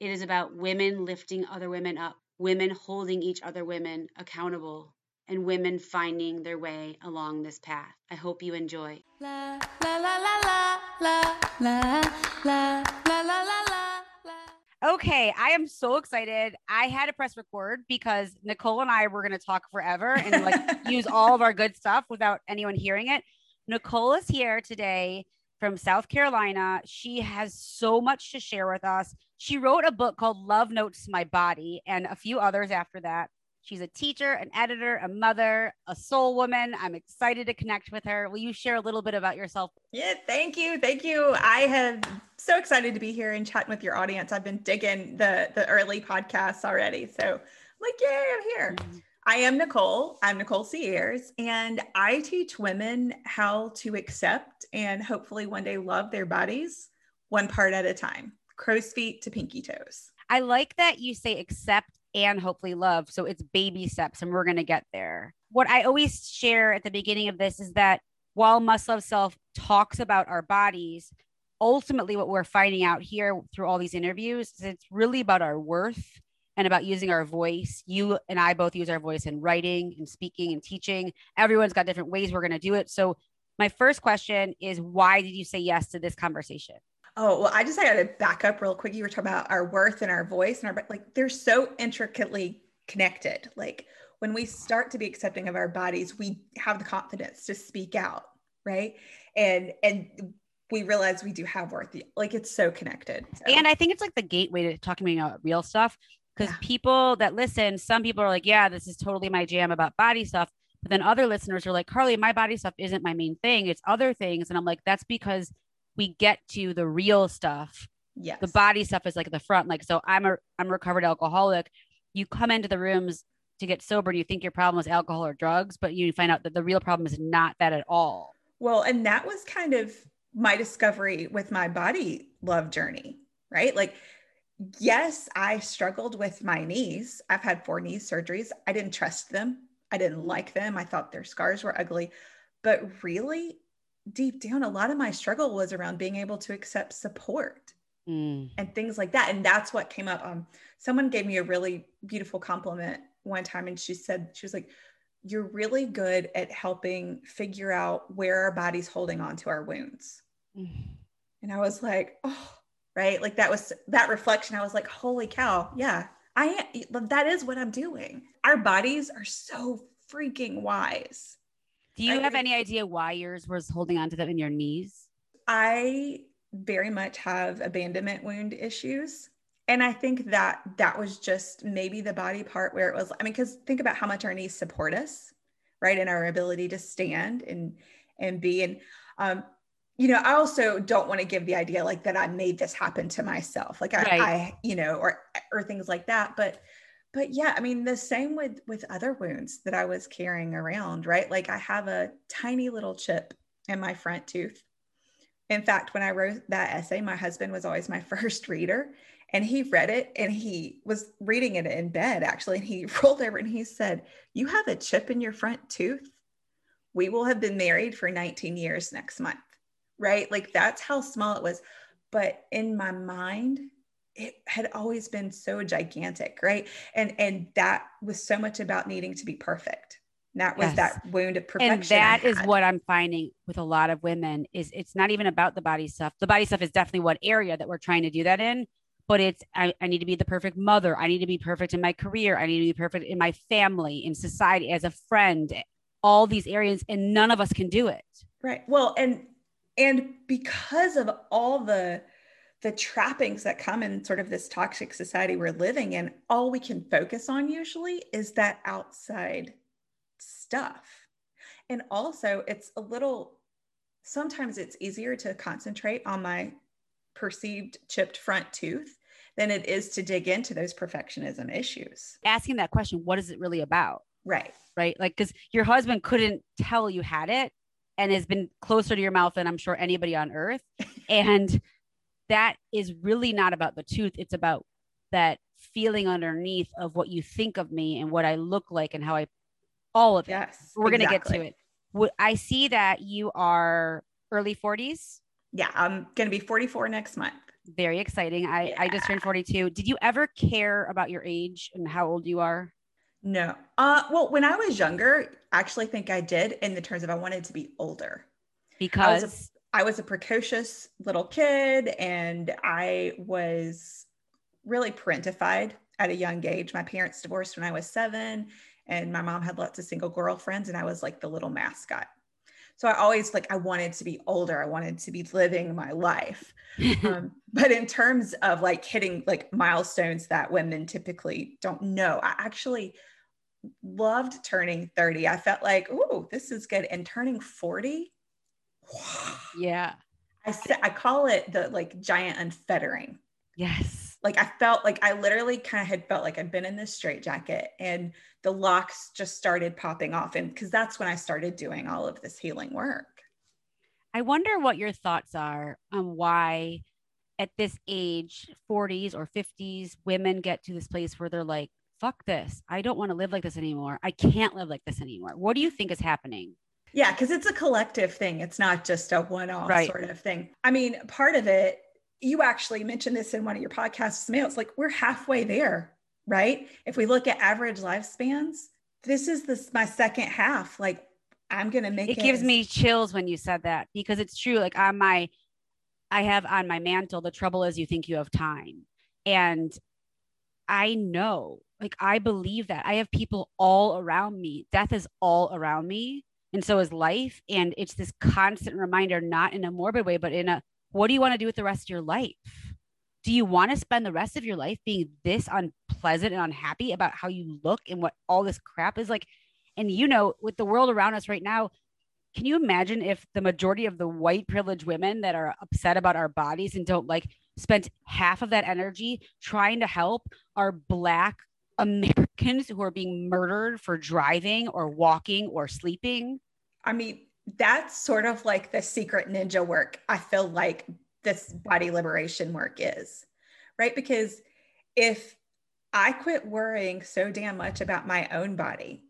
It is about women lifting other women up, women holding each other women accountable, and women finding their way along this path. I hope you enjoy. la la la la la la la la la la la Okay, I am so excited. I had to press record because Nicole and I were going to talk forever and like use all of our good stuff without anyone hearing it. Nicole is here today from South Carolina. She has so much to share with us. She wrote a book called Love Notes to My Body and a few others after that. She's a teacher, an editor, a mother, a soul woman. I'm excited to connect with her. Will you share a little bit about yourself? Yeah, thank you. Thank you. I have so excited to be here and chatting with your audience. I've been digging the the early podcasts already. So I'm like, yay, I'm here. Mm-hmm. I am Nicole. I'm Nicole Ayers, and I teach women how to accept and hopefully one day love their bodies one part at a time. Crow's feet to pinky toes. I like that you say accept and hopefully love. So it's baby steps, and we're going to get there. What I always share at the beginning of this is that while Must Love Self talks about our bodies, ultimately what we're finding out here through all these interviews is it's really about our worth and about using our voice. You and I both use our voice in writing and speaking and teaching. Everyone's got different ways we're going to do it. So my first question is why did you say yes to this conversation? Oh, well, I just I got to back up real quick. You were talking about our worth and our voice and our like they're so intricately connected. Like when we start to be accepting of our bodies, we have the confidence to speak out, right? And and we realize we do have worth. Like it's so connected. So, And I think it's like the gateway to talking about real stuff because Yeah. people that listen, some people are like, yeah, this is totally my jam about body stuff. But then other listeners are like, Carly, my body stuff isn't my main thing. It's other things. And I'm like, that's because we get to the real stuff. yes. The body stuff is like at the front. Like, so I'm a I'm a recovered alcoholic. You come into the rooms to get sober and you think your problem is alcohol or drugs, but you find out that the real problem is not that at all. Well, and that was kind of my discovery with my body love journey, right? Like, yes, I struggled with my knees. I've had four knee surgeries. I didn't trust them, I didn't like them. I thought their scars were ugly. But really, deep down, a lot of my struggle was around being able to accept support Mm. and things like that. And that's what came up. Um, someone gave me a really beautiful compliment one time, and she said, she was like, "You're really good at helping figure out where our body's holding on to our wounds." Mm. And I was like, "Oh, right." Like that was that reflection. I was like, "Holy cow, yeah, I that is what I'm doing." Our bodies are so freaking wise. Do you have any idea why yours was holding on to them in your knees? I very much have abandonment wound issues. And I think that that was just maybe the body part where it was, I mean, because think about how much our knees support us, right? And our ability to stand and and be. And um, you know, I also don't want to give the idea like that I made this happen to myself. Like I, Right. I, you know, or or things like that. But but yeah, I mean, the same with with other wounds that I was carrying around, right? Like I have a tiny little chip in my front tooth. In fact, when I wrote that essay, my husband was always my first reader. And he read it and he was reading it in bed actually. And he rolled over and he said, You have a chip in your front tooth. We will have been married for 19 years next month. Right. Like that's how small it was. But in my mind, it had always been so gigantic. Right. And and that was so much about needing to be perfect. That was Yes. that wound of perfection. and that is what i'm finding with a lot of women is it's not even about the body stuff the body stuff is definitely one area that we're trying to do that in but it's I, I need to be the perfect mother i need to be perfect in my career i need to be perfect in my family in society as a friend all these areas and none of us can do it Right. Well, and and because of all the the trappings that come in sort of this toxic society we're living in, all we can focus on usually is that outside stuff. And also, it's a little sometimes it's easier to concentrate on my perceived chipped front tooth than it is to dig into those perfectionism issues. Asking that question, what is it really about? Right. Right. Like, because your husband couldn't tell you had it and has been closer to your mouth than I'm sure anybody on earth. and that is really not about the tooth. It's about that feeling underneath of what you think of me and what I look like and how I, all of it. Yes. We're going to get to it. What I see that you are early 40s. Yeah, I'm going to be 44 next month. Very exciting. I, I just turned 42. Did you ever care about your age and how old you are? No. Uh well, when I was younger, I actually think I did in the terms of I wanted to be older. Because I was a, I was a precocious little kid and I was really parentified at a young age. My parents divorced when I was 7 and my mom had lots of single girlfriends and I was like the little mascot. So I always like I wanted to be older. I wanted to be living my life. um, but in terms of like hitting like milestones that women typically don't know, I actually loved turning 30. I felt like, oh, this is good. And turning 40, yeah. I I call it the like giant unfettering. Yes. Like I felt like I literally kind of had felt like I'd been in this straitjacket and the locks just started popping off. And because that's when I started doing all of this healing work. I wonder what your thoughts are on why at this age, 40s or 50s, women get to this place where they're like, fuck this. I don't want to live like this anymore. I can't live like this anymore. What do you think is happening? Yeah, because it's a collective thing. It's not just a one off Right. sort of thing. I mean, part of it, you actually mentioned this in one of your podcasts, Mail. It's like we're halfway there, right? If we look at average lifespans, this is this my second half. Like I'm gonna make It it. gives as- me chills when you said that because it's true. Like on my, I have on my mantle, the trouble is you think you have time. And I know, like, I believe that. I have people all around me. Death is all around me. And so is life. And it's this constant reminder, not in a morbid way, but in a what do you want to do with the rest of your life? Do you want to spend the rest of your life being this unpleasant and unhappy about how you look and what all this crap is like? And you know, with the world around us right now, can you imagine if the majority of the white privileged women that are upset about our bodies and don't like spent half of that energy trying to help our black Americans who are being murdered for driving or walking or sleeping? I mean, that's sort of like the secret ninja work. I feel like this body liberation work is, right? Because if I quit worrying so damn much about my own body,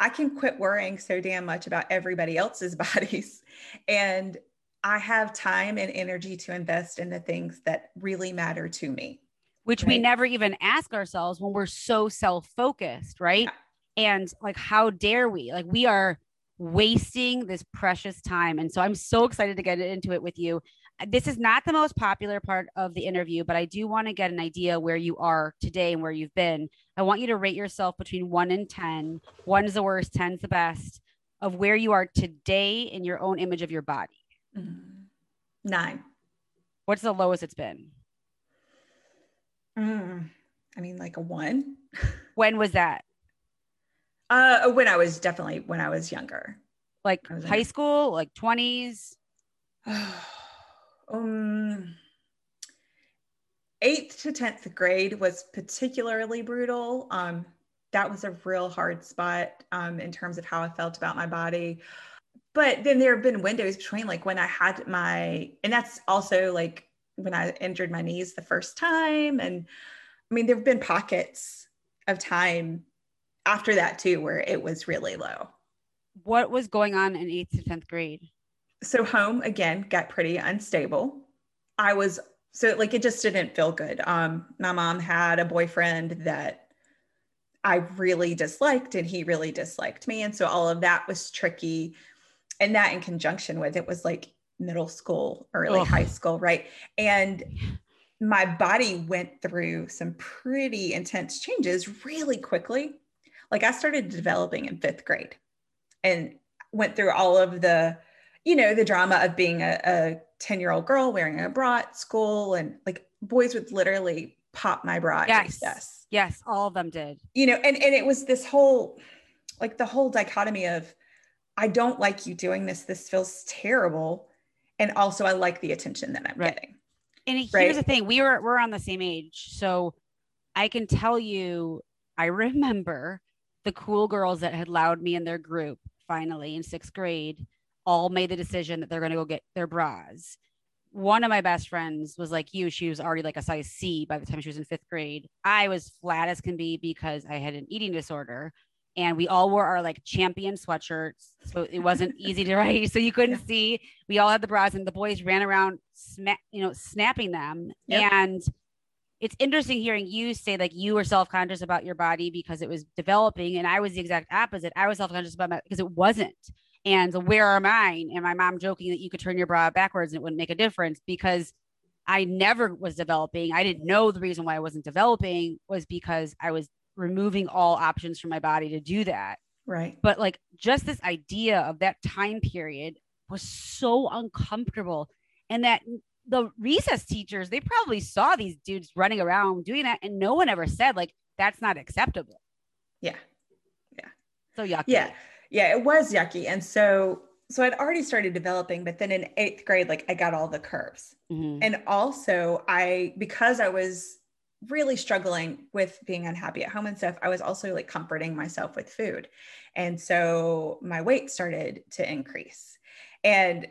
I can quit worrying so damn much about everybody else's bodies. And I have time and energy to invest in the things that really matter to me. which we never even ask ourselves when we're so self-focused, right? And like how dare we? Like we are wasting this precious time. And so I'm so excited to get into it with you. This is not the most popular part of the interview, but I do want to get an idea where you are today and where you've been. I want you to rate yourself between 1 and 10. 1 is the worst, 10 is the best of where you are today in your own image of your body. Mm. Nine. What's the lowest it's been? Mm. I mean, like a one. When was that? Uh, when I was definitely when I was younger. Like was high in- school, like 20s? um, eighth to 10th grade was particularly brutal. Um, that was a real hard spot um, in terms of how I felt about my body. But then there have been windows between like when I had my, and that's also like when I injured my knees the first time. And I mean, there have been pockets of time after that too where it was really low. what was going on in eighth to 10th grade? so home again got pretty unstable i was so like it just didn't feel good um my mom had a boyfriend that i really disliked and he really disliked me and so all of that was tricky and that in conjunction with it was like middle school early Ugh. high school right and my body went through some pretty intense changes really quickly like i started developing in fifth grade and went through all of the you know the drama of being a 10 year old girl wearing a bra at school and like boys would literally pop my bra at Yes. Yes, all of them did. you know and and it was this whole like the whole dichotomy of i don't like you doing this this feels terrible and also i like the attention that i'm Right. getting And here's Right. the thing: we were we're on the same age, so I can tell you, I remember the cool girls that had allowed me in their group. Finally, in sixth grade, all made the decision that they're going to go get their bras. One of my best friends was like you; she was already like a size C by the time she was in fifth grade. I was flat as can be because I had an eating disorder. And we all wore our like champion sweatshirts. So it wasn't easy to write. So you couldn't Yeah. see we all had the bras and the boys ran around sma- you know snapping them Yep. and it's interesting hearing you say like you were self-conscious about your body because it was developing and i was the exact opposite. I was self-conscious about my because it wasn't. And so where are mine and my mom joking that you could turn your bra backwards and it wouldn't make a difference? Because i never was developing. I didn't know the reason why i wasn't developing was because i was removing all options from my body to do that. Right. but like just this idea of that time period was so uncomfortable and that the recess teachers they probably saw these dudes running around doing that and no one ever said like that's not acceptable Yeah. Yeah. So yucky Yeah. Yeah. It was yucky. And so, so I'd already started developing, but then in eighth grade, like I got all the curves. Mhm. And also, I, because I was really struggling with being unhappy at home and stuff, I was also like comforting myself with food. And so my weight started to increase. And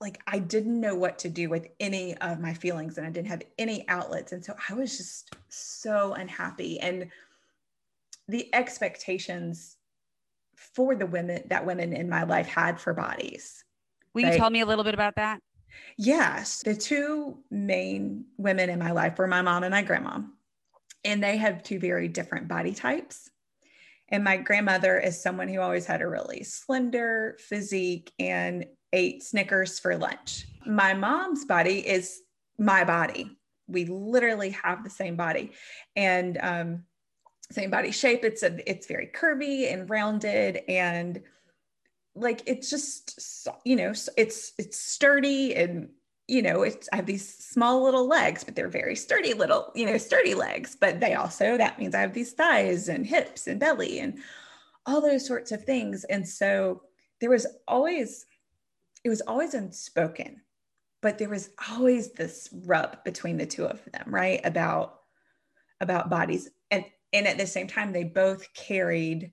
like I didn't know what to do with any of my feelings and I didn't have any outlets. And so I was just so unhappy. And the expectations for the women that women in my life had for bodies will you tell me a little bit about that Yes, the two main women in my life were my mom and my grandma, and they have two very different body types. And my grandmother is someone who always had a really slender physique and ate Snickers for lunch. My mom's body is my body. We literally have the same body and um, same body shape. It's a, it's very curvy and rounded and like it's just you know it's it's sturdy and you know it's i have these small little legs but they're very sturdy little you know sturdy legs but they also that means i have these thighs and hips and belly and all those sorts of things and so there was always it was always unspoken but there was always this rub between the two of them right about about bodies and and at the same time they both carried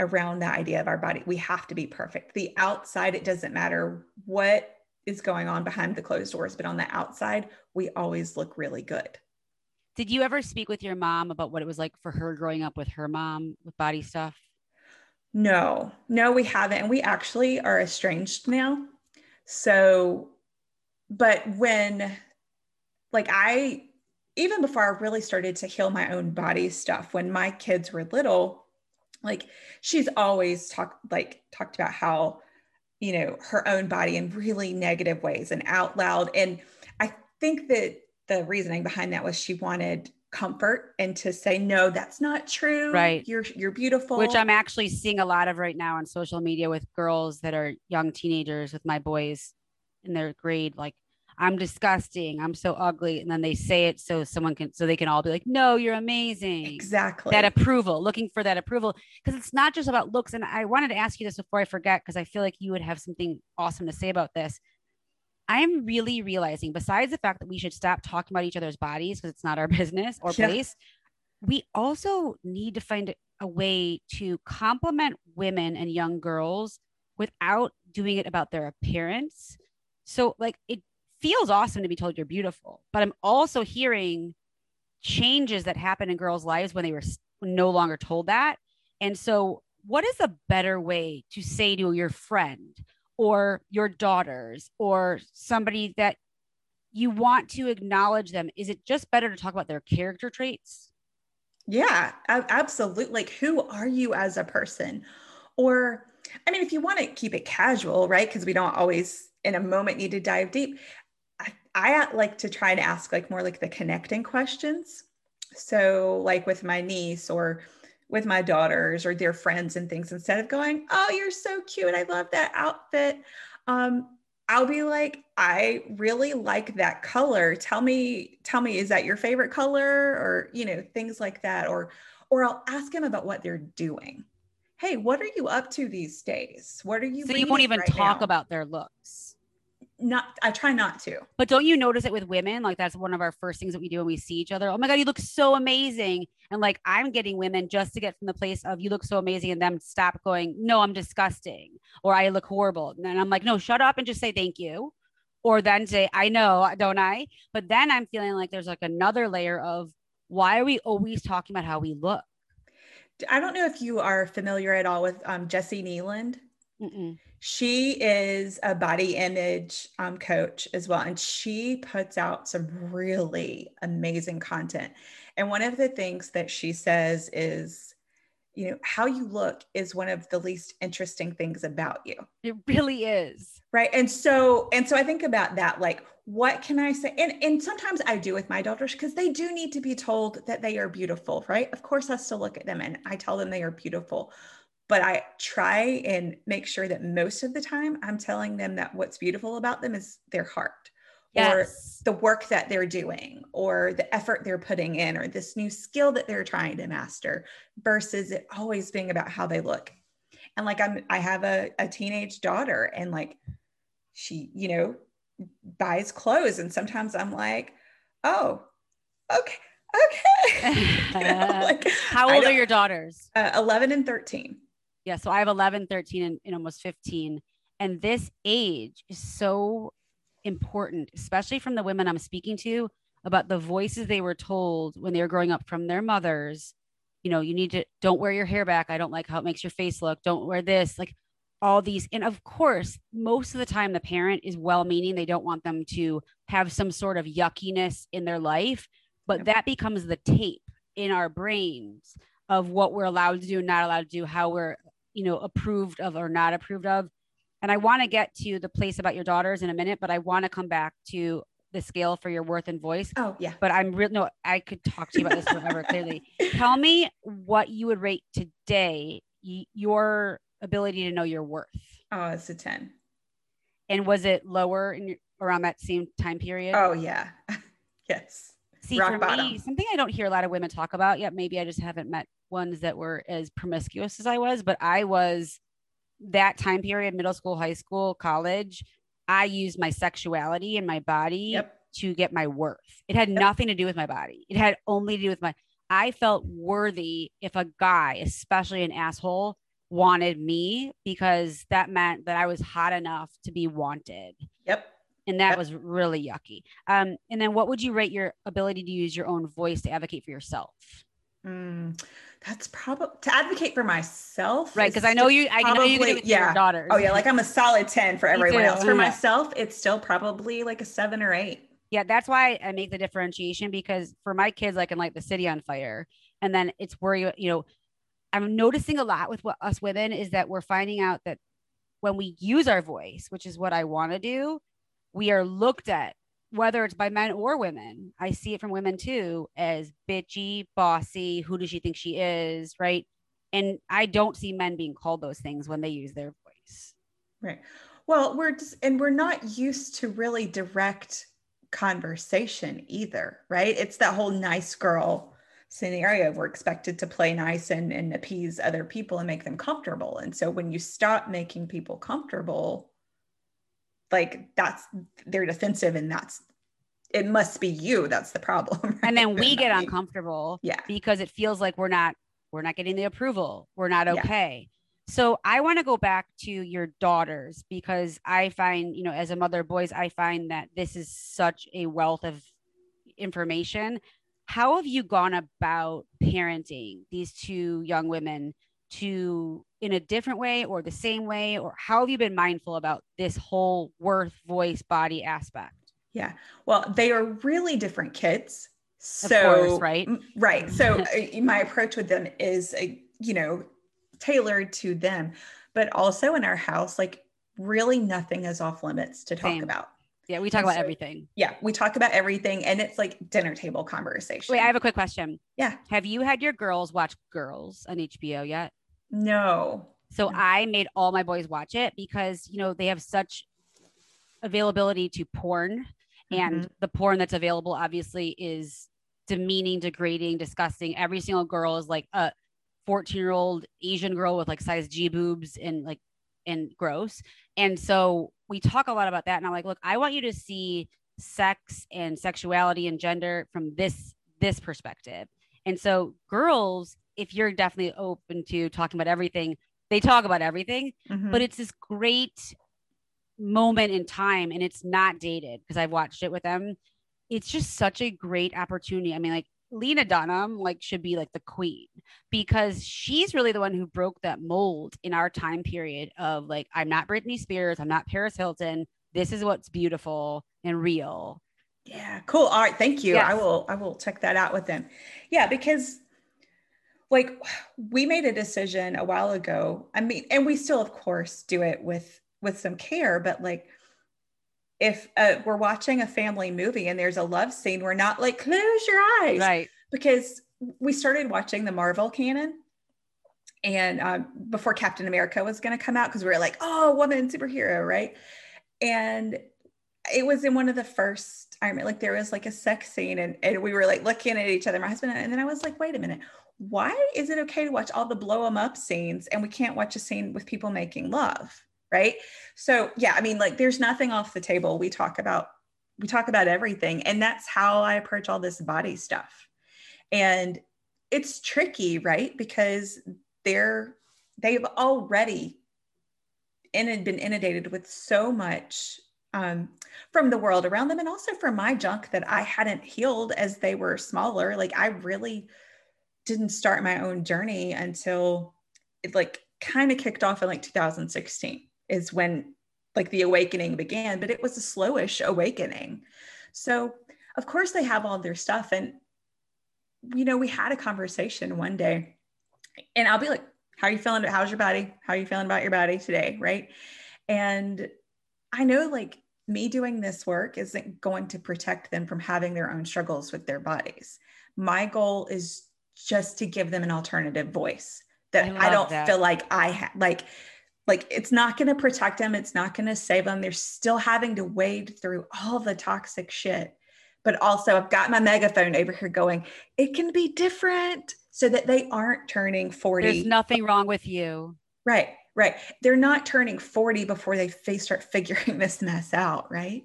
around the idea of our body. We have to be perfect. The outside, it doesn't matter what is going on behind the closed doors, but on the outside, we always look really good. did you ever speak with your mom about what it was like for her growing up with her mom with body stuff No, no, we haven't. And we actually are estranged now. So, but when, like, I, even before I really started to heal my own body stuff, when my kids were little, like, she's always talked, like, talked about how, you know, her own body in really negative ways and out loud. And I think that the reasoning behind that was she wanted comfort and to say, no, that's not true. Right. You're, you're beautiful. which I'm actually seeing a lot of right now on social media with girls that are young teenagers with my boys in their grade like I'm disgusting, I'm so ugly and then they say it so someone can so they can all be like no, you're amazing. Exactly. That approval, looking for that approval because it's not just about looks and I wanted to ask you this before I forget because I feel like you would have something awesome to say about this. I'm really realizing besides the fact that we should stop talking about each other's bodies because it's not our business or Yeah. place, we also need to find a way to compliment women and young girls without doing it about their appearance. So, like, it feels awesome to be told you're beautiful, but I'm also hearing changes that happen in girls' lives when they were no longer told that. And so, what is a better way to say to your friend or your daughters or somebody that you want to acknowledge them? Is it just better to talk about their character traits? Yeah, absolutely. Like, who are you as a person? Or, I mean, if you want to keep it casual, right? Because we don't always, in a moment, need to dive deep. I, I uh, like to try to ask like more like the connecting questions. So, like with my niece or with my daughters or their friends and things, instead of going, "Oh, you're so cute! I love that outfit," um, I'll be like, I really like that color. Tell me, tell me, is that your favorite color? Or, you know, things like that. Or, or I'll ask them about what they're doing. Hey, what are you up to these days? What are you So you won't even right talk now? about their looks. Not I try not to. But don't you notice it with women? Like that's one of our first things that we do when we see each other. Oh my God, you look so amazing. And like I'm getting women just to get from the place of you look so amazing and them stop going, no, I'm disgusting or I look horrible. And then I'm like, no, shut up and just say thank you. Or then say, I know, don't I? But then I'm feeling like there's like another layer of why are we always talking about how we look? I don't know if you are familiar at all with um, Jessi Kneeland. Mm-mm. She is a body image um, coach as well, and she puts out some really amazing content. And one of the things that she says is, you know, how you look is one of the least interesting things about you. It really is. Right. And so, and so I think about that, like, what can I say? And, and sometimes I do with my daughters because they do need to be told that they are beautiful, right? Of course, I still look at them and I tell them they are beautiful but I try and make sure that most of the time I'm telling them that what's beautiful about them is their heart Yes. or the work that they're doing or the effort they're putting in or this new skill that they're trying to master versus it always being about how they look. And like I'm I have a, a teenage daughter and like she, you know, buys clothes and sometimes I'm like, oh, okay, okay. You know, like, How old are your daughters? uh, 11 and 13. Yeah. So I have 11, 13, and, and almost 15. And this age is so important, especially from the women I'm speaking to about the voices they were told when they were growing up from their mothers. You know, you need to don't wear your hair back. I don't like how it makes your face look. Don't wear this. Like all these. And of course, most of the time, the parent is well meaning. They don't want them to have some sort of yuckiness in their life. But that becomes the tape in our brains of what we're allowed to do, not allowed to do, how we're, you know, approved of or not approved of. And I want to get to the place about your daughters in a minute, but I want to come back to the scale for your worth and voice. Oh, yeah. But I'm real. No, I could talk to you about this forever. Clearly, tell me what you would rate today y- your ability to know your worth, Oh, it's a 10. and was it lower in your, around that same time period? Oh, yeah. yes. See, rock for bottom. me, something I don't hear a lot of women talk about yet. Maybe I just haven't met ones that were as promiscuous as I was, but I was that time period, middle school, high school, college. I used my sexuality and my body Yep. to get my worth. It had nothing to do with my body. It had only to do with my. I felt worthy if a guy, especially an asshole, wanted me because that meant that I was hot enough to be wanted Yep. And that was really yucky. Um, and then what would you rate your ability to use your own voice to advocate for yourself? Mm, that's probably to advocate for myself. Right, because I know you. I know you do it yeah. your daughters. Oh yeah, like I'm a solid 10 for everyone else. For yeah. myself, it's still probably like a seven or eight. yeah. That's why I make the differentiation because for my kids, I can light the city on fire, and then it's where you you know, I'm noticing a lot with what us women is that we're finding out that when we use our voice, which is what I want to do, we are looked at whether it's by men or women. I see it from women too as bitchy, bossy. Who does she think she is? Right. And I don't see men being called those things when they use their voice. Right. Well, we're just, and we're not used to really direct conversation either, right? It's that whole nice girl scenario. We're expected to play nice and, and appease other people and make them comfortable. And so when you stop making people comfortable, like that's they're defensive and that's it must be you. That's the problem. And then we get uncomfortable Yeah. because it feels like we're not we're not getting the approval. We're not Yeah. okay. So I want to go back to your daughters because I find, you know, as a mother of boys, I find that this is such a wealth of information. How have you gone about parenting these two young women to in a different way or the same way or how have you been mindful about this whole worth voice body aspect? Yeah. Well, they are really different kids. Of So, course, right? Right. So uh, my approach with them is, uh, you know, tailored to them, but also in our house, like really nothing is off limits to talk Same. about. Yeah, we talk And about so- everything. Yeah. We talk about everything and it's like dinner table conversation. Wait, I have a quick question. Yeah. Have you had your girls watch Girls on HBO yet? No. So No. I made all my boys watch it because you know they have such availability to porn, and Mhm. the porn that's available obviously is demeaning, degrading, disgusting. Every single girl is like a 14 year old Asian girl with like size G boobs and like and gross. And so we talk a lot about that. And I'm like, look, I want you to see sex and sexuality and gender from this this perspective. And so girls, if you're definitely open to talking about everything, they talk about everything, Mhm. but it's this great moment in time and it's not dated because I've watched it with them. It's just such a great opportunity. I mean, like Lena Dunham like should be like the queen because she's really the one who broke that mold in our time period of like I'm not Britney Spears, I'm not Paris Hilton. This is what's beautiful and real. Yeah, cool. All right, thank you. I will I will check that out with them. Yeah, because like we made a decision a while ago. I mean, and we still of course do it with with some care, but like if uh, we're watching a family movie and there's a love scene, we're not like close your eyes Right. because we started watching the Marvel canon and um, before Captain America was going to come out because we were like, oh, woman superhero, right? And it was in one of the first I remember like there was like a sex scene and, and we were like looking at each other, my husband, and then I was like, wait a minute, why is it okay to watch all the blow them up scenes and we can't watch a scene with people making love? Right. So yeah, I mean, like there's nothing off the table. We talk about we talk about everything. And that's how I approach all this body stuff. And it's tricky, right? Because they're they've already and been inundated with so much um, from the world around them and also from my junk that I hadn't healed as they were smaller. Like I really didn't start my own journey until it like kind of kicked off in like 2016 is when like the awakening began, but it was a slowish awakening. So of course they have all their stuff. And you know, we had a conversation one day and I'll be like, how are you feeling? How's your body? How are you feeling about your body today? Right. And I know like me doing this work isn't going to protect them from having their own struggles with their bodies. My goal is just to give them an alternative voice that I I, don't that. feel like I have like like it's not going to protect them it's not going to save them they're still having to wade through all the toxic shit but also i've got my megaphone over here going it can be different so that they aren't turning 40 There's nothing wrong with you. right right they're not turning 40 before they fa- start figuring this mess out right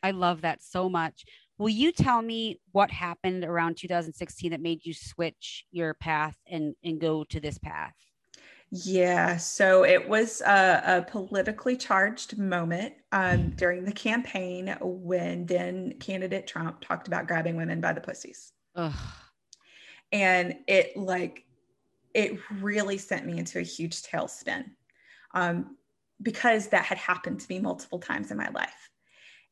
I love that so much. Will you tell me what happened around 2016 that made you switch your path and and go to this path? Yeah, so it was a, a politically charged moment um, during the campaign when then candidate Trump talked about grabbing women by the pussies. Ugh. And it like, it really sent me into a huge tailspin um, because that had happened to me multiple times in my life.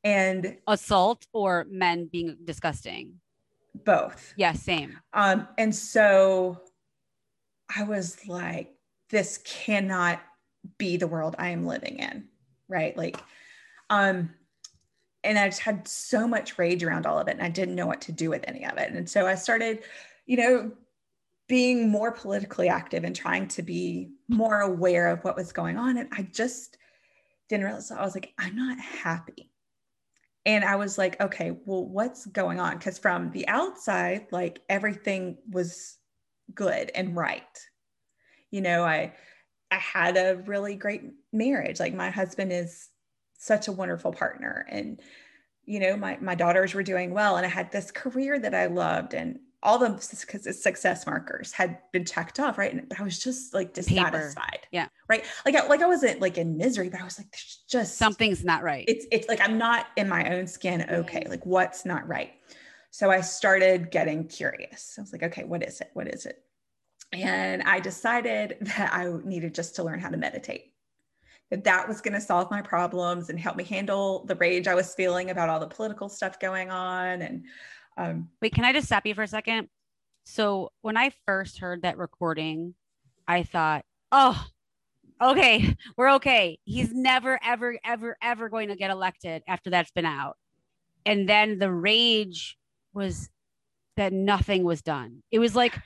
And Assault or men being disgusting? both. Yeah, same. Um, and so I was like, this cannot be the world I am living in. Right. Like, um, and I just had so much rage around all of it and I didn't know what to do with any of it. And so I started, you know, being more politically active and trying to be more aware of what was going on. And I just didn't realize I was like, I'm not happy. And I was like, okay, well, what's going on? Because from the outside, like everything was good and right. You know, I I had a really great marriage. Like my husband is such a wonderful partner. And, you know, my my daughters were doing well. And I had this career that I loved and all the su- success markers had been checked off, right? And, but I was just like dissatisfied. Yeah. Right. Like I, like I wasn't like in misery, but I was like, there's just Something's not right. it's it's like I'm not in my own skin. Okay, like what's not right? So I started getting curious. I was like, okay, what is it? What is it? And I decided that I needed just to learn how to meditate. That that was going to solve my problems and help me handle the rage I was feeling about all the political stuff going on. And um, Wait, can I just stop you for a second? So when I first heard that recording, I thought, oh, okay, we're okay. He's never, ever, ever, ever going to get elected after that's been out. And then the rage was that nothing was done. It was like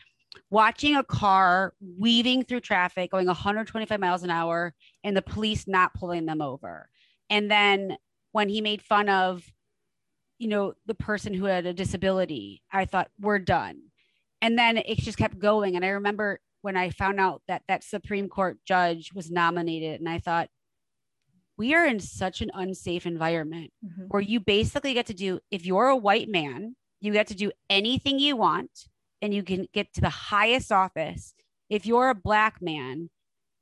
watching a car weaving through traffic going 125 miles an hour and the police not pulling them over. And then when he made fun of you know, the person who had a disability, I thought, we're done. And then it just kept going. And I remember when I found out that that Supreme Court judge was nominated, and I thought, we are in such an unsafe environment Mhm. where you basically get to do, if you're a white man, you get to do anything you want and you can get to the highest office. If you're a black man,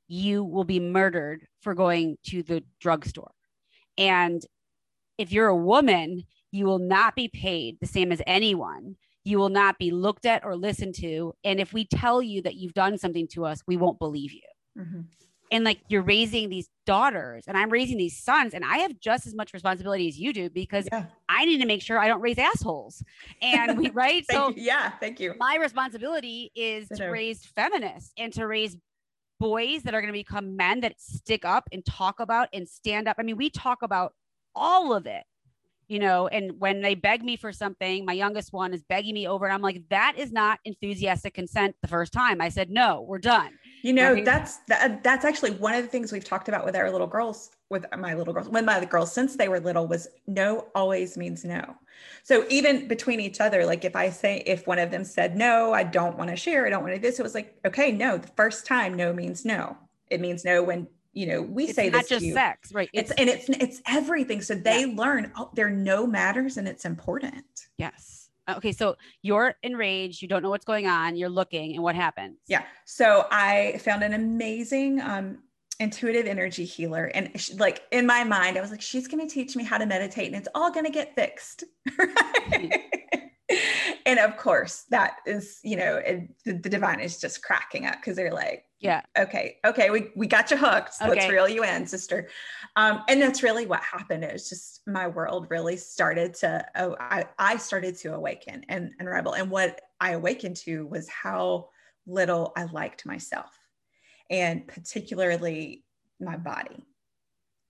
you will be murdered for going to the drugstore. And if you're a woman, you will not be paid the same as anyone. You will not be looked at or listened to. And if we tell you that you've done something to us, we won't believe you Mhm. and like you're raising these daughters and I'm raising these sons and I have just as much responsibility as you do because Yeah. I need to make sure I don't raise assholes. And we right so you. yeah, thank you. my responsibility is to raise feminists and to raise boys that are going to become men that stick up and talk about and stand up. I mean, we talk about all of it. You know, and when they beg me for something, my youngest one is begging me over, and I'm like, that is not enthusiastic consent the first time. I said, no, we're done. You know, Right. that's that, that's actually one of the things we've talked about with our little girls, with my little girls, with my girls since they were little was no always means no. So even between each other, like if I say if one of them said no, I don't want to share, I don't want to do this, it was like, okay, no, the first time no means no. It means no when you know we It's say not just you. sex, right? It's and it's it's everything. So they learn oh, their no matters and it's important. Yes. Uh, Okay, so you're enraged, you don't know what's going on, you're looking, and what happens? Yeah. So I found an amazing um, intuitive energy healer. And she, like in my mind, I was like, she's going to teach me how to meditate and it's all going to get fixed. Right? and of course, that is, you know, it, the, the divine is just cracking up because they're like, Yeah. okay, okay, we, we got you hooked. Let's reel you in, sister. Um, and that's really what happened. It was just my world really started to, oh, I, I started to awaken and, and rebel. And what I awakened to was how little I liked myself and particularly my body.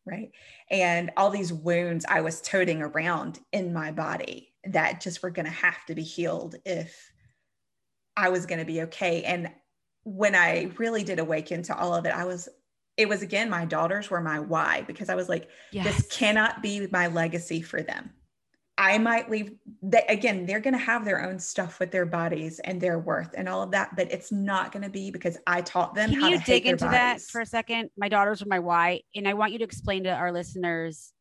Right. And all these wounds I was toting around in my body that just were going to have to be healed if I was going to be okay. And when I really did awaken to all of it, I was, it was again, my daughters were my why because I was like, Yes. this cannot be my legacy for them. I might leave they, again, they're going to have their own stuff with their bodies and their worth and all of that, but it's not going to be because I taught them Can how you to dig into that for a second? My daughters are my why, and I want you to explain to our listeners.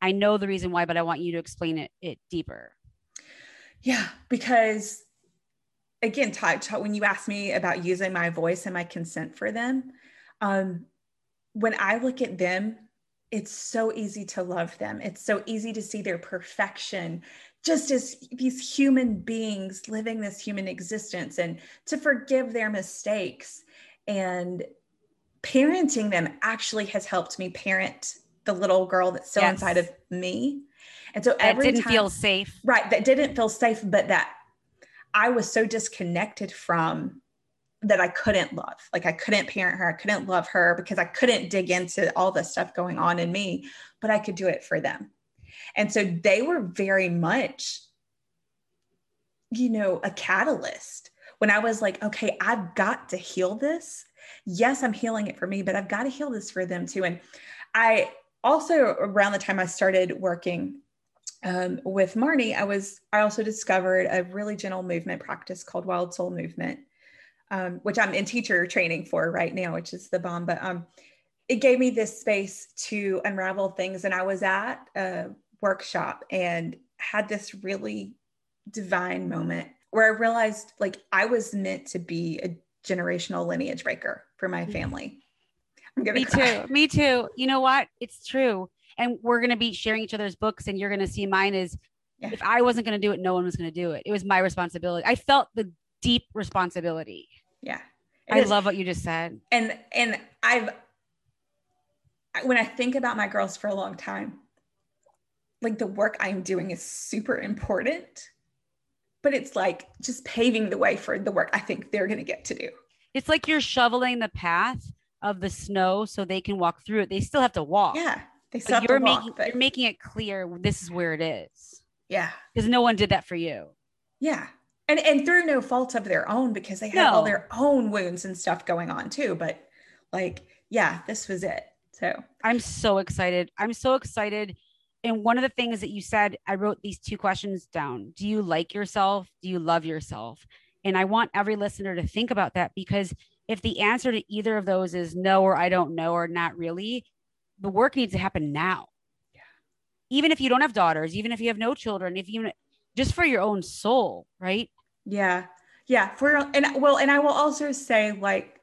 I know the reason why, but I want you to explain it it deeper. Yeah, because again, Todd, Todd, when you asked me about using my voice and my consent for them, um, when I look at them, it's so easy to love them. It's so easy to see their perfection, just as these human beings living this human existence, and to forgive their mistakes. And parenting them actually has helped me parent the little girl that's still Yes. inside of me. And so That every didn't time, feel safe. right that didn't feel safe but that i was so disconnected from that i couldn't love. Like i couldn't parent her i couldn't love her because i couldn't dig into all the stuff going on in me but i could do it for them. And so they were very much you know a catalyst. When i was like okay i've got to heal this. Yes i'm healing it for me but i've got to heal this for them too. And i also around the time i started working um, with Marnie, I was I also discovered a really gentle movement practice called Wild Soul Movement, um, which I'm in teacher training for right now, which is the bomb. But um, it gave me this space to unravel things, and I was at a workshop and had this really divine moment where I realized like I was meant to be a generational lineage breaker for my family. I'm gonna Me cry. too. Me too. You know what? It's true. And we're going to be sharing each other's books, and you're going to see mine is Yeah. if I wasn't going to do it, no one was going to do it. It was my responsibility. I felt the deep responsibility. Yeah. I is. love what you just said. and and i've when i think about my girls for a long time like the work i'm doing is super important but it's like just paving the way for the work i think they're going to get to do It's like you're shoveling the path of the snow so they can walk through it. They still have to walk. yeah they still you're to walk, making but you're making it clear this is where it is yeah because no one did that for you. yeah and and through no fault of their own because they had all their own wounds and stuff going on too but like yeah this was it so I'm so excited. I'm so excited. And one of the things that you said, I wrote these two questions down. Do you like yourself? Do you love yourself? And I want every listener to think about that because if the answer to either of those is no, or I don't know, or not really, the work needs to happen now. Yeah. Even if you don't have daughters, even if you have no children, if you just for your own soul, right? Yeah. Yeah. For and well, and I will also say like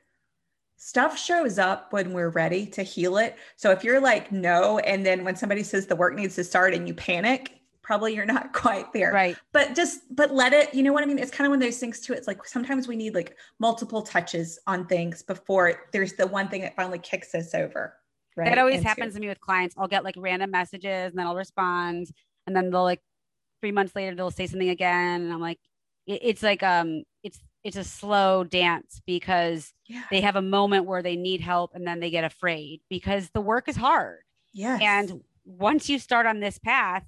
stuff shows up when we're ready to heal it. So if you're like no, and then when somebody says the work needs to start and you panic, probably you're not quite there. Right. But just but let it, you know what I mean? It's kind of one of those things too. It's like sometimes we need like multiple touches on things before there's the one thing that finally kicks us over. Right. That always into- happens to me with clients. I'll get like random messages and then I'll respond. And then they'll like three months later they'll say something again. And I'm like, it- it's like um it's it's a slow dance because Yeah. they have a moment where they need help and then they get afraid because the work is hard. Yes. And once you start on this path,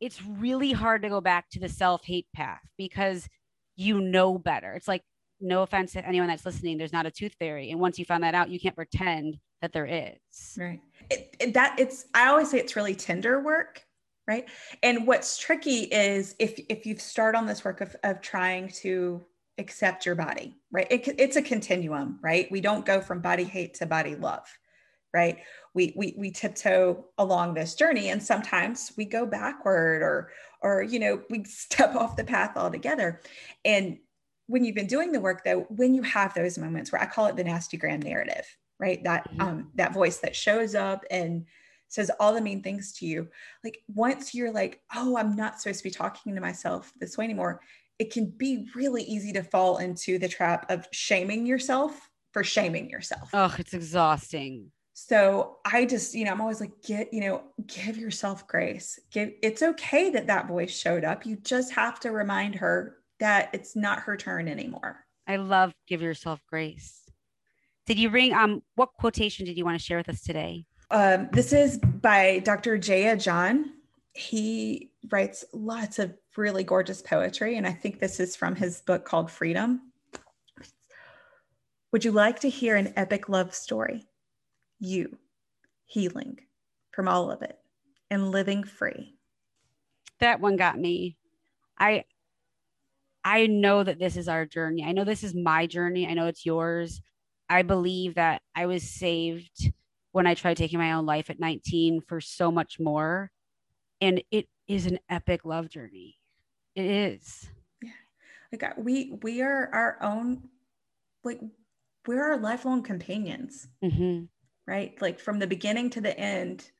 it's really hard to go back to the self hate path because you know better. It's like, no offense to anyone that's listening, there's not a tooth fairy. And once you found that out, you can't pretend that there is. Right. It, it- that it's I always say it's really tender work, right? And what's tricky is if if you start on this work of of trying to accept your body, right? It, it's a continuum, right? We don't go from body hate to body love, right? We we we tiptoe along this journey, and sometimes we go backward, or or you know we step off the path altogether. And when you've been doing the work, though, when you have those moments where I call it the nastygram narrative, right? That Mhm. um that voice that shows up and says all the mean things to you. Like once you're like, oh, I'm not supposed to be talking to myself this way anymore, it can be really easy to fall into the trap of shaming yourself for shaming yourself. Oh, it's exhausting. So I just, you know, I'm always like, get, you know, give yourself grace. Give, it's okay that that voice showed up. You just have to remind her that it's not her turn anymore. I love give yourself grace. Did you bring um what quotation did you want to share with us today? Um, this is by Dr. Jaiya John. He writes lots of really gorgeous poetry, and I think this is from his book called Freedom. Would you like to hear an epic love story? You healing from all of it and living free. That one got me. I I know that this is our journey. I know this is my journey. I know it's yours. I believe that I was saved when I tried taking my own life at 19 for so much more. And it is an epic love journey. It is. Yeah. Like we we are our own, like we're our lifelong companions, Mhm. right? Like from the beginning to the end,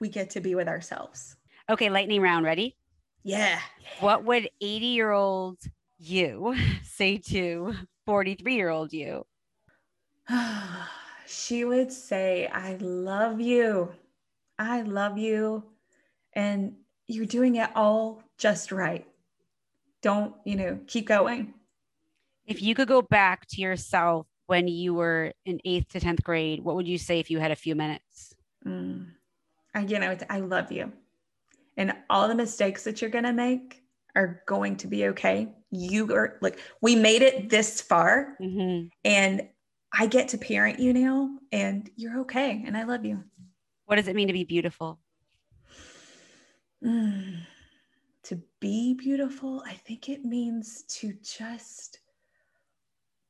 we get to be with ourselves. Okay, lightning round. Ready? Yeah. What would 80 year old you say to 43 year old you? she would say, I love you. I love you. And you're doing it all just right. Don't, you know, keep going. If you could go back to yourself when you were in eighth to 10th grade, what would you say if you had a few minutes? Mm. Again, I would say, I love you. And all the mistakes that you're going to make are going to be okay. You are like, we made it this far, Mhm. and I get to parent you now, and you're okay. And I love you. What does it mean to be beautiful? Mm. To be beautiful, I think it means to just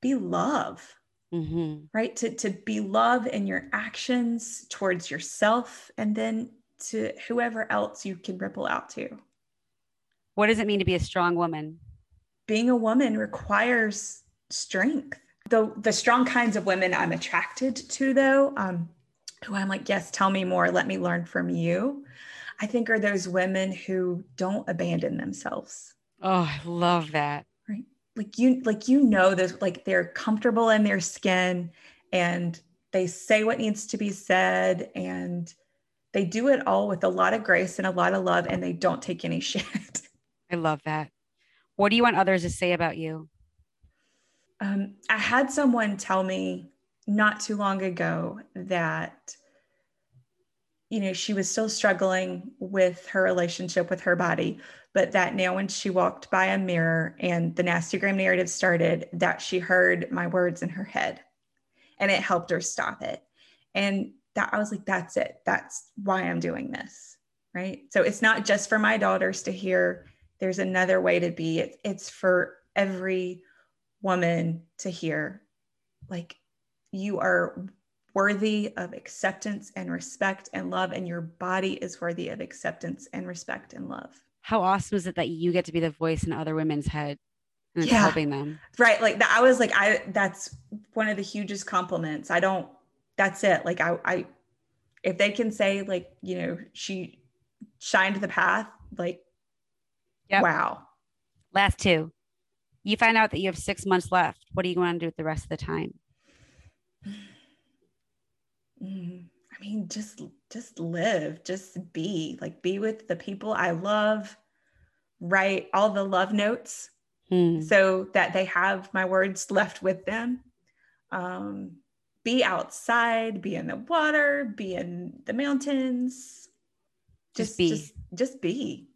be love, Mhm. right? To, to be love in your actions towards yourself and then to whoever else you can ripple out to. What does it mean to be a strong woman? Being a woman requires strength. The, the strong kinds of women I'm attracted to, though, um, who I'm like, yes, tell me more, let me learn from you. I think are those women who don't abandon themselves. Oh, I love that. Right. like you like you know this like they're comfortable in their skin and they say what needs to be said and they do it all with a lot of grace and a lot of love and they don't take any shit I love that. What do you want others to say about you? Um, i had someone tell me not too long ago that you know she was still struggling with her relationship with her body but that now when she walked by a mirror and the nastygram narrative started that she heard my words in her head and it helped her stop it. And that i was like that's it. That's why i'm doing this right? So it's not just for my daughters to hear. There's another way to be. It, it's for every woman to hear like you are worthy of acceptance and respect and love, and your body is worthy of acceptance and respect and love. How awesome is it that you get to be the voice in other women's head and Yeah. helping them? Right. Like that. I was like, I, that's one of the hugest compliments. I don't, that's it. Like, I, I, if they can say, like, you know, she shined the path, like, Yep. wow. Last two. You find out that you have six months left. What are you going to do with the rest of the time? Mm, I mean, just just live, just be like be with the people I love. Write all the love notes Hmm. so that they have my words left with them. Um, be outside, be in the water, be in the mountains. Just be. Just, just be.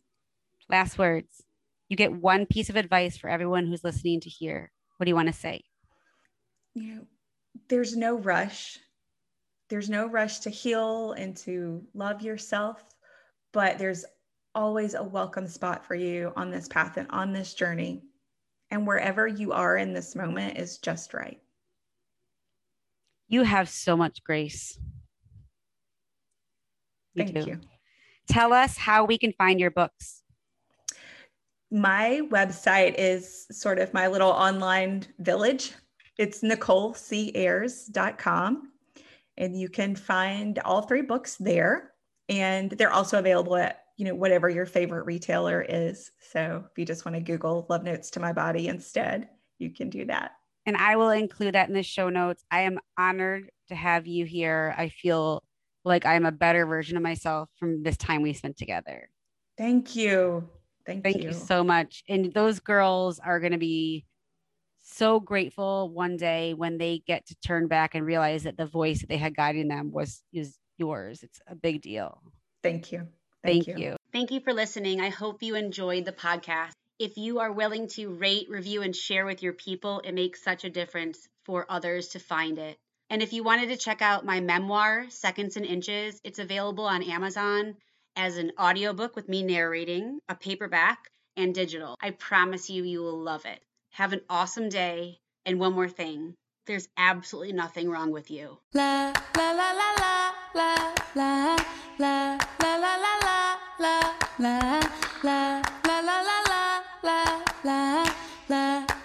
Last words. You get one piece of advice for everyone who's listening to hear. What do you want to say? You know, there's no rush. There's no rush to heal and to love yourself, but there's always a welcome spot for you on this path and on this journey. And wherever you are in this moment is just right. You have so much grace. You Thank do. you. Tell us how we can find your books. My website is sort of my little online village. It's NicoleCayers.com. And you can find all three books there. And they're also available at, you know, whatever your favorite retailer is. So if you just want to Google Love Notes to My Body instead, you can do that. And I will include that in the show notes. I am honored to have you here. I feel like I'm a better version of myself from this time we spent together. Thank you. Thank, Thank you so much. And those girls are going to be so grateful one day when they get to turn back and realize that the voice that they had guiding them was is yours. It's a big deal. Thank you. Thank, you. Thank you for listening. I hope you enjoyed the podcast. If you are willing to rate, review, and share with your people, it makes such a difference for others to find it. And if you wanted to check out my memoir, Seconds and Inches, it's available on Amazon as an audiobook with me narrating, a paperback, and digital. I promise you, you will love it. Have an awesome day. And one more thing there's absolutely nothing wrong with you. La, la, la, la, la, la, la, la, la, la, la, la, la, la, la, la,